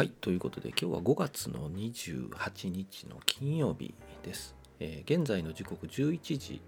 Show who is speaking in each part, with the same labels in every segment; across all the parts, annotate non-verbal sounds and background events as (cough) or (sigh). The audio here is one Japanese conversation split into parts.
Speaker 1: はい、ということで今日は5月の28日の金曜日です。えー現在の時刻11時、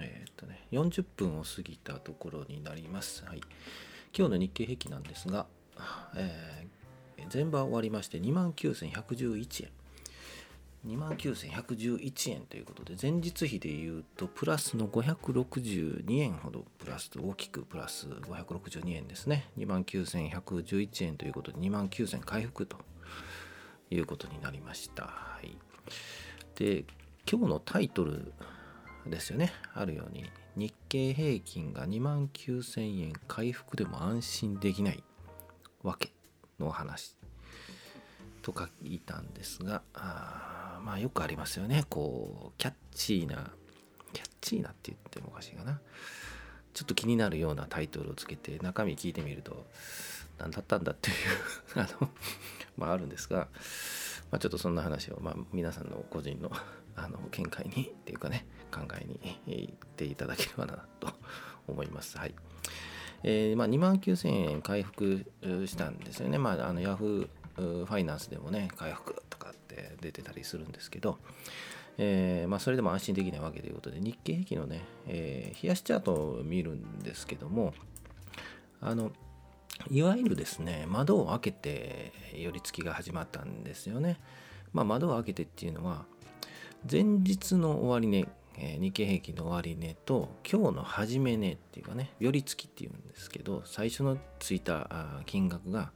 Speaker 1: えーっとね、40分を過ぎたところになります。はい、今日の日経平均なんですが、えー前場終わりまして29,111円。29,111円ということで前日比でいうとプラスの562円ほどプラスと大きくプラス562円ですね。29,111円ということで29,000回復ということになりました、はい、で今日のタイトルですよね。あるように日経平均が29,000円回復でも安心できないわけの話と書いたんですがまあよくありますよね。こうキャッチーなキャッチーなって言ってもおかしいかな。ちょっと気になるようなタイトルをつけて中身聞いてみると何だったんだっていう (laughs) あのまああるんですが、まあ、ちょっとそんな話を、まあ、皆さんの個人のあの見解にっていうかね考えに言っていただければなと思います。はい。えーまあ、2万9000円回復したんですよね。まあ、あのヤファイナンスでもね、回復とかって出てたりするんですけど、えーまあ、それでも安心できないわけということで、日経平均のね、えー冷やしチャートを見るんですけども、あの、いわゆるですね、窓を開けて寄り付きが始まったんですよね。まあ、窓を開けてっていうのは、前日の終値、えー日経平均の終値と今日の始め値っていうかね寄り付きっていうんですけど最初のついたあー金額が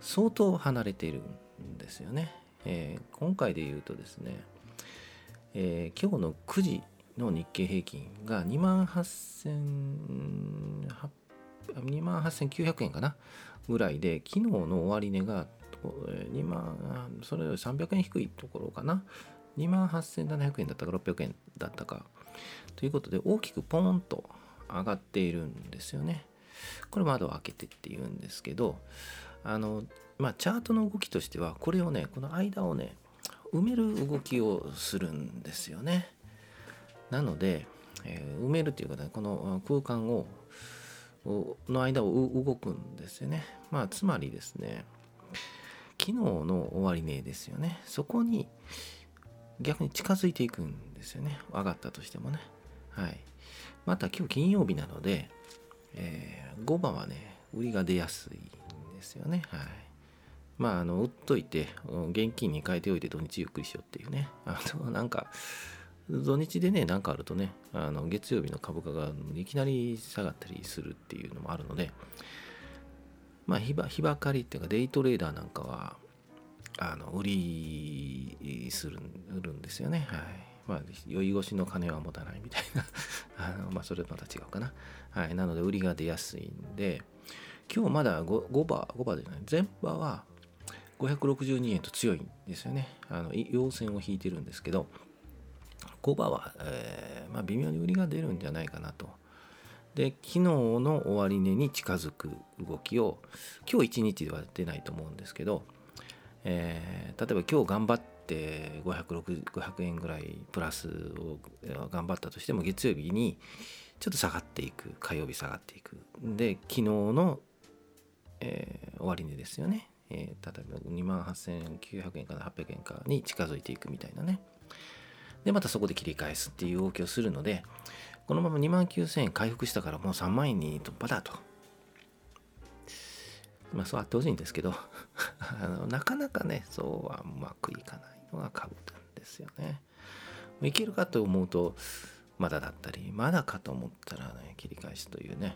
Speaker 1: 相当離れているんですよね、えー今回で言うとですね、えー今日の9時の日経平均が2万8000 2万8900円かな？ぐらいで昨日の終値が2万それより300円低いところかな？2万8700円だったか600円だったか。ということで大きくポーンと上がっているんですよね。これ窓を開けてっていうんですけどあのまあチャートの動きとしてはこれをねこの間をね埋める動きをするんですよね。なので、えー埋めるっていうかねこの空間をの間を動くんですよね。まあつまりですね昨日の終値ですよね。そこに逆に近づいていくんですよね。上がったとしてもね。はい。また今日金曜日なので、えー5番はね、売りが出やすいですよね。はい。まあ、あの、売っといて、現金に変えておいて土日ゆっくりしようっていうね。あの、(laughs) なんか、土日でね、なんかあるとね、あの月曜日の株価がいきなり下がったりするっていうのもあるので、まあ、日ば日ばかりっていうか、デイトレーダーなんかは、あの売りする売るんですよね。はい。まあ、酔い越しの金は持たないみたいな。(laughs) あのまあ、それまた違うかな。はい。なので、売りが出やすいんで、今日まだ 5, 5番、5番じゃない、前場は562円と強いんですよね。あの、陽線を引いてるんですけど、5番は、えーまあ、微妙に売りが出るんじゃないかなと。で、昨日の終値に近づく動きを、今日1日では出ないと思うんですけど、えー例えば今日頑張って500円ぐらいプラスを頑張ったとしても月曜日にちょっと下がっていく火曜日下がっていくで昨日の、えー終値ですよね、えー例えば2万8900円から800円かに近づいていくみたいなね。でまたそこで切り返すっていう動きをするのでこのまま2万9000円回復したからもう3万円に突破だと。まあそうあってほしいんですけど (laughs) あのなかなかねそうはうまくいかないのが株なんですよね。いけるかと思うとまだだったりまだかと思ったらね切り返しというね。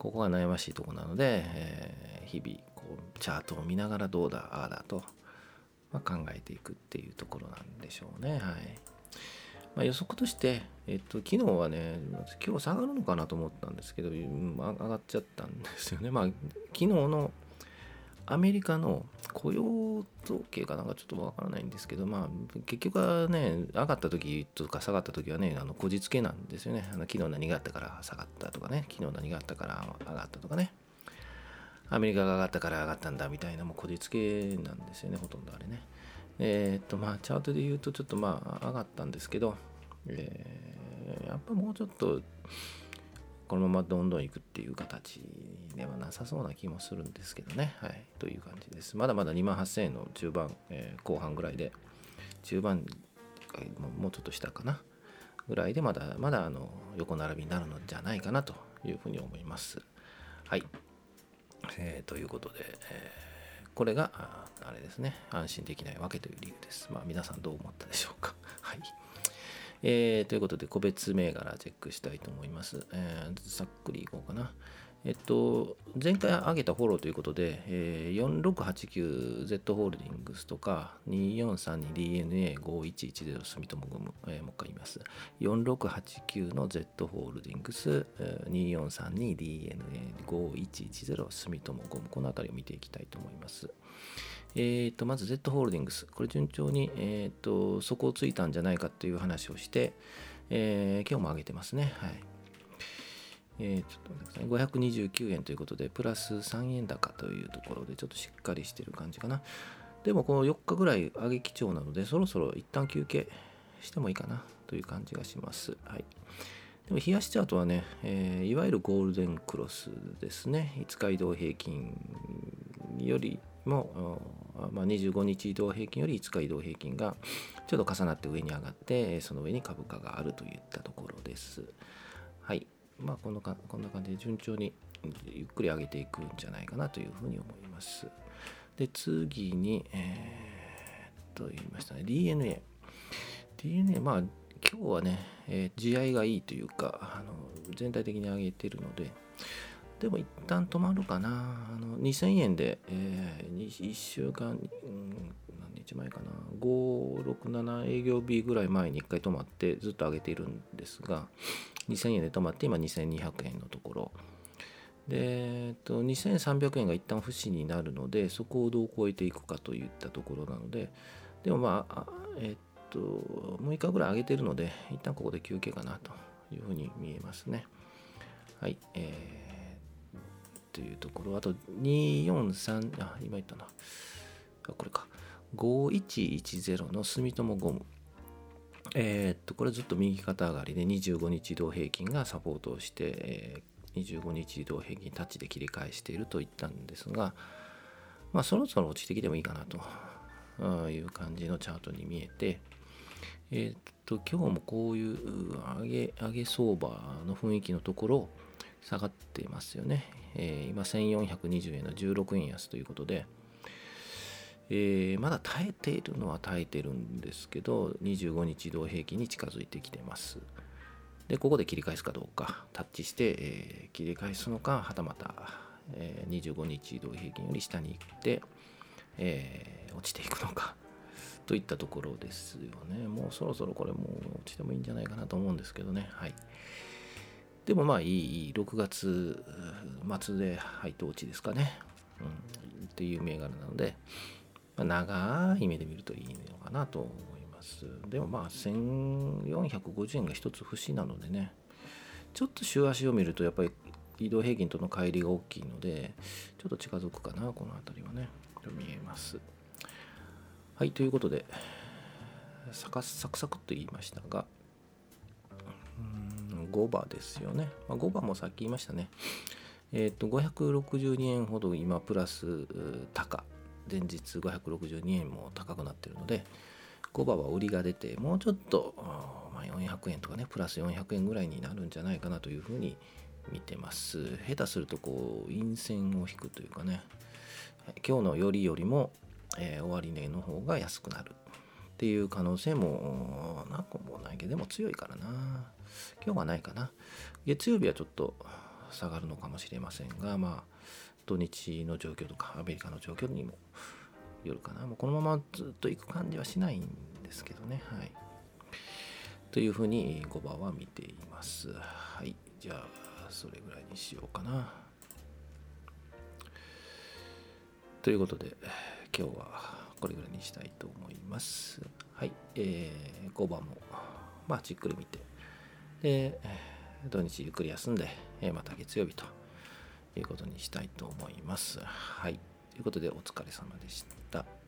Speaker 1: ここが悩ましいところなので、えー日々こうチャートを見ながらどうだああだと、まあ、考えていくっていうところなんでしょうね。はいまあ、予測として、えっと、昨日はね、今日下がるのかなと思ったんですけど、まあ上がっちゃったんですよね。まあ、昨日のアメリカの雇用統計かなんかちょっとわからないんですけど、まあ、結局はね、上がった時とか下がった時はね、あの、こじつけなんですよね。あの昨日何があったから下がったとかね、昨日何があったから上がったとかね。アメリカが上がったから上がったんだみたいな、もうこじつけなんですよね、ほとんどあれね。えーっと、まあ、チャートで言うと、ちょっとまあ、上がったんですけど、えーやっぱもうちょっと、このままどんどんいくっていう形ではなさそうな気もするんですけどね。はい、という感じです。まだまだ2万8000円の中盤、えー、後半ぐらいで、中盤もうちょっと下かなぐらいでまだまだあの横並びになるのじゃないかなというふうに思います。はい。えー、ということで、えー、これがあれですね、安心できないわけという理由です。まあ皆さんどう思ったでしょうか。(laughs) はい。えー、ということで、個別銘柄チェックしたいと思います。えー、ざっくりいこうかな。えっと、前回挙げたフォローということで、えー、4689Z ホールディングスとか 2432DNA5110 住友ゴム、えー、もう一回言います。4689の Z ホールディングス、えー、2432DNA5110 住友ゴム、この辺りを見ていきたいと思います。えー、とまず Z ホールディングス、これ順調に、えー、と底をついたんじゃないかという話をして、えー、今日も上げてますね。はい。えー、ちょっと待ってください。529円ということで、プラス3円高というところで、ちょっとしっかりしてる感じかな。でも、この4日ぐらい上げ基調なので、そろそろ一旦休憩してもいいかなという感じがします。はい。でも、冷やしチャートはね、えー、いわゆるゴールデンクロスですね。5日移動平均よりも、まあ、25日移動平均より5日移動平均がちょっと重なって上に上がってその上に株価があるといったところです。はい。まあこんなかこんな感じで順調にゆっくり上げていくんじゃないかなというふうに思います。で次に、えー、と言いましたね DNA。DNA まあ今日はね、えー、地合いがいいというかあの全体的に上げてるのででも一旦止まるかな。あの2000円で、えー、1週間、うん、何日前かな。5、6、7営業日ぐらい前に1回止まってずっと上げているんですが、2000円で止まって今2200円のところ。で、えっと、2300円が一旦不死になるので、そこをどう超えていくかといったところなので、でもまあ、えっと、6日ぐらい上げてるので、一旦ここで休憩かなというふうに見えますね。はい。えーというところ、あと243、あ、今言ったな。あ、これか。5110の住友ゴム。えー、っと、これずっと右肩上がりで25日移動平均がサポートをして、えー、25日移動平均タッチで切り返していると言ったんですが、まあ、そろそろ落ちてきてもいいかなという感じのチャートに見えて、えー、っと、今日もこういう上げ、上げ相場の雰囲気のところ、下がってますよね。えー、今1420円の16円安ということで、えー、まだ耐えているのは耐えてるんですけど、25日移動平均に近づいてきてます。で、ここで切り返すかどうか、タッチして、えー、切り返すのか、はたまた、えー、25日移動平均より下に行って、えー、落ちていくのか、といったところですよね。もうそろそろこれもう落ちてもいいんじゃないかなと思うんですけどね。はい。でもまあいい、6月末で配当値ですかね。うん、っていう銘柄なので、まあ、長い目で見るといいのかなと思います。でもまあ1450円が一つ節なのでね、ちょっと週足を見るとやっぱり移動平均との乖離が大きいので、ちょっと近づくかな、この辺りはね、と見えます。はい、ということで、サクサクサクと言いましたが、5番ですよね。まあ、5番もさっき言いましたね。えっ、と、562円ほど今プラス高。前日562円も高くなってるので、5番は売りが出て、もうちょっと、まあ、400円とかね、プラス400円ぐらいになるんじゃないかなというふうに見てます。下手すると、こう、陰線を引くというかね、今日のよりよりも、えー、終値の方が安くなるっていう可能性もなくもないけど、でも強いからな。今日はないかな。月曜日はちょっと下がるのかもしれませんが、まあ、土日の状況とか、アメリカの状況にもよるかな。もうこのままずっと行く感じはしないんですけどね。はい。というふうに5番は見ています。はい。じゃあ、それぐらいにしようかな。ということで、今日はこれぐらいにしたいと思います。はい。えー、5番も、まあ、じっくり見て、で、土日ゆっくり休んで、えまた月曜日ということにしたいと思います。はい。ということで、お疲れ様でした。